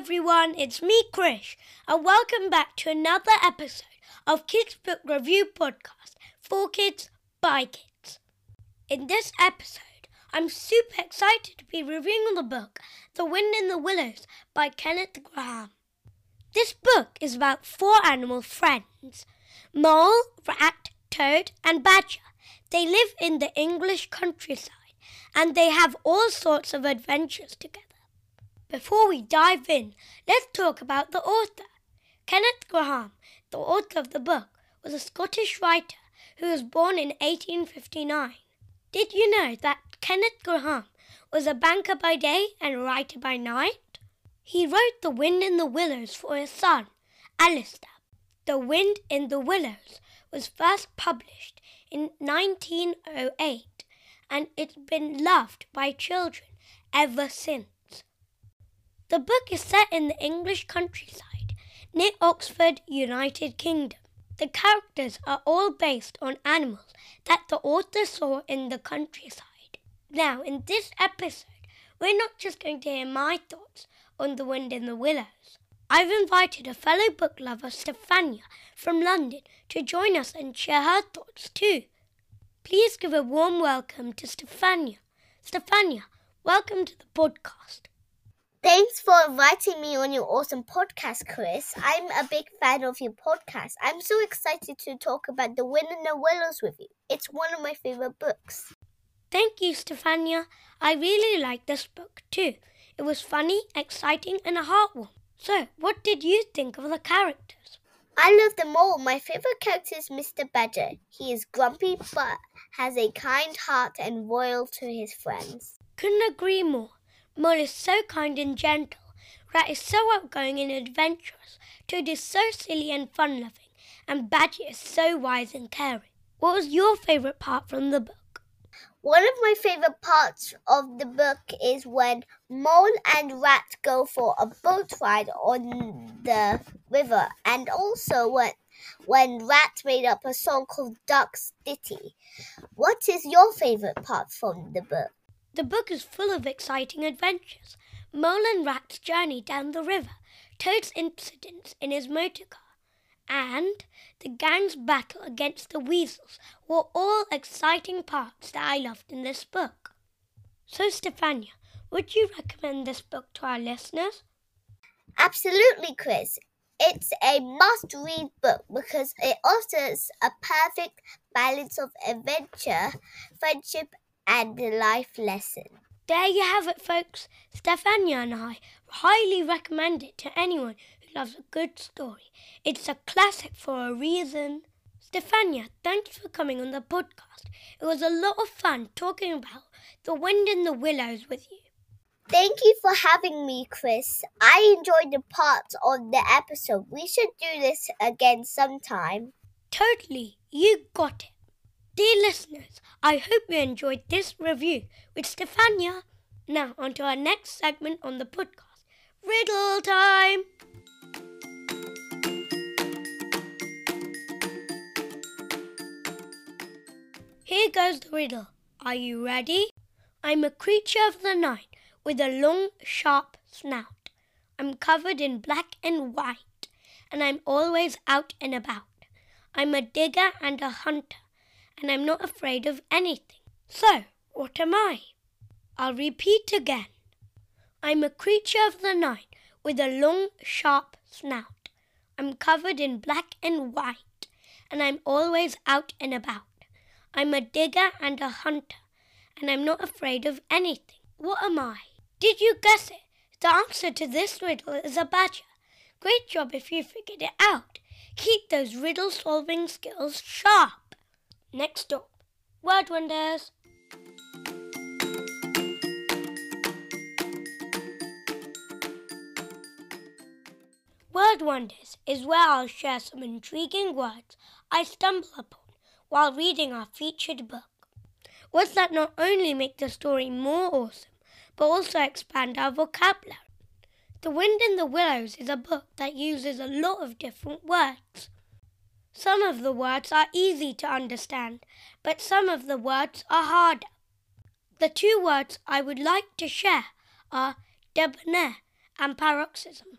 everyone, it's me, Krish, and welcome back to another episode of Kids Book Review Podcast for kids by kids. In this episode, I'm super excited to be reviewing the book The Wind in the Willows by Kenneth Grahame. This book is about four animal friends mole, rat, toad, and badger. They live in the English countryside and they have all sorts of adventures together. Before we dive in, let's talk about the author. Kenneth Grahame, the author of the book, was a Scottish writer who was born in 1859. Did you know that Kenneth Grahame was a banker by day and a writer by night? He wrote The Wind in the Willows for his son, Alastair. The Wind in the Willows was first published in 1908 and it's been loved by children ever since. The book is set in the English countryside near Oxford, United Kingdom. The characters are all based on animals that the author saw in the countryside. Now, in this episode, we're not just going to hear my thoughts on The Wind in the Willows. I've invited a fellow book lover, Stefania, from London, to join us and share her thoughts too. Please give a warm welcome to Stefania. Stefania, welcome to the podcast. Thanks for inviting me on your awesome podcast, Chris. I'm a big fan of your podcast. I'm so excited to talk about The Wind in the Willows with you. It's one of my favorite books. Thank you, Stefania. I really like this book too. It was funny, exciting, and a heartwarming. So, what did you think of the characters? I love them all. My favorite character is Mr. Badger. He is grumpy but has a kind heart and loyal to his friends. Couldn't agree more. Mole is so kind and gentle. Rat is so outgoing and adventurous. Toad is so silly and fun loving. And Badger is so wise and caring. What was your favourite part from the book? One of my favorite parts of the book is when Mole and Rat go for a boat ride on the river, and also when when Rat made up a song called Duck's Ditty. What is your favorite part from the book? The book is full of exciting adventures. Mole and Rat's journey down the river, Toad's incidents in his motor car, and the gang's battle against the weasels were all exciting parts that I loved in this book. So, Stefania, would you recommend this book to our listeners? Absolutely, Chris. It's a must read book because it offers a perfect balance of adventure, friendship, and the life lesson. There you have it, folks. Stefania and I highly recommend it to anyone who loves a good story. It's a classic for a reason. Stefania, thanks for coming on the podcast. It was a lot of fun talking about the wind in the willows with you. Thank you for having me, Chris. I enjoyed the parts of the episode. We should do this again sometime. Totally. You got it. Dear listeners, I hope you enjoyed this review with Stefania. Now, on to our next segment on the podcast Riddle Time! Here goes the riddle. Are you ready? I'm a creature of the night with a long, sharp snout. I'm covered in black and white, and I'm always out and about. I'm a digger and a hunter and I'm not afraid of anything. So, what am I? I'll repeat again. I'm a creature of the night with a long, sharp snout. I'm covered in black and white, and I'm always out and about. I'm a digger and a hunter, and I'm not afraid of anything. What am I? Did you guess it? The answer to this riddle is a badger. Great job if you figured it out. Keep those riddle solving skills sharp. Next up, Word Wonders. Word Wonders is where I'll share some intriguing words I stumble upon while reading our featured book. Words that not only make the story more awesome, but also expand our vocabulary. The Wind in the Willows is a book that uses a lot of different words. Some of the words are easy to understand, but some of the words are harder. The two words I would like to share are debonair and paroxysm.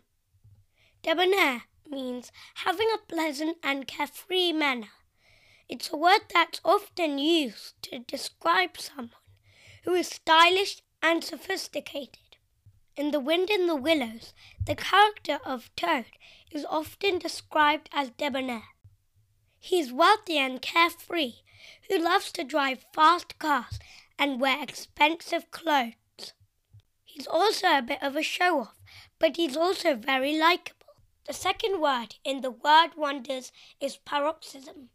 Debonair means having a pleasant and carefree manner. It's a word that's often used to describe someone who is stylish and sophisticated. In The Wind in the Willows, the character of Toad is often described as debonair. He's wealthy and carefree, who loves to drive fast cars and wear expensive clothes. He's also a bit of a show off, but he's also very likable. The second word in the word wonders is paroxysm.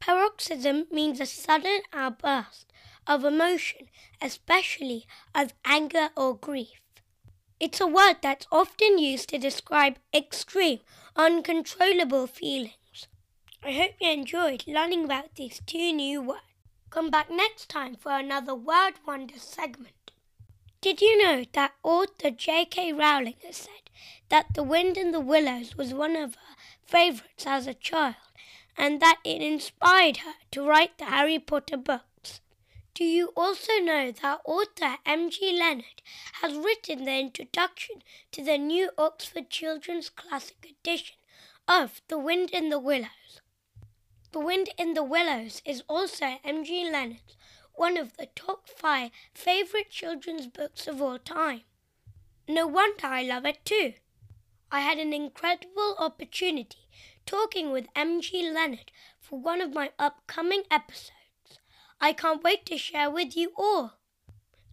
Paroxysm means a sudden outburst of emotion, especially of anger or grief. It's a word that's often used to describe extreme, uncontrollable feelings. I hope you enjoyed learning about these two new words. Come back next time for another Word Wonder segment. Did you know that author J.K. Rowling has said that The Wind in the Willows was one of her favourites as a child and that it inspired her to write the Harry Potter books? Do you also know that author M.G. Leonard has written the introduction to the new Oxford Children's Classic edition of The Wind in the Willows? The Wind in the Willows is also M.G. Leonard's one of the top five favourite children's books of all time. No wonder I love it too. I had an incredible opportunity talking with M.G. Leonard for one of my upcoming episodes. I can't wait to share with you all.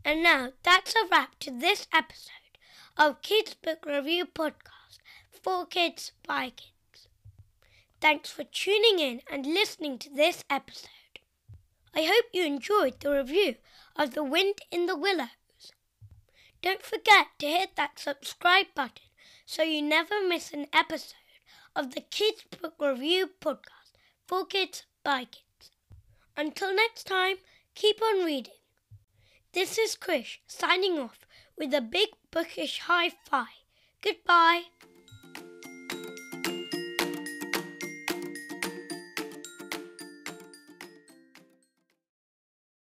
And now that's a wrap to this episode of Kids Book Review Podcast for Kids by Kids. Thanks for tuning in and listening to this episode. I hope you enjoyed the review of The Wind in the Willows. Don't forget to hit that subscribe button so you never miss an episode of the Kids Book Review podcast for kids by kids. Until next time, keep on reading. This is Krish signing off with a big bookish high five. Goodbye.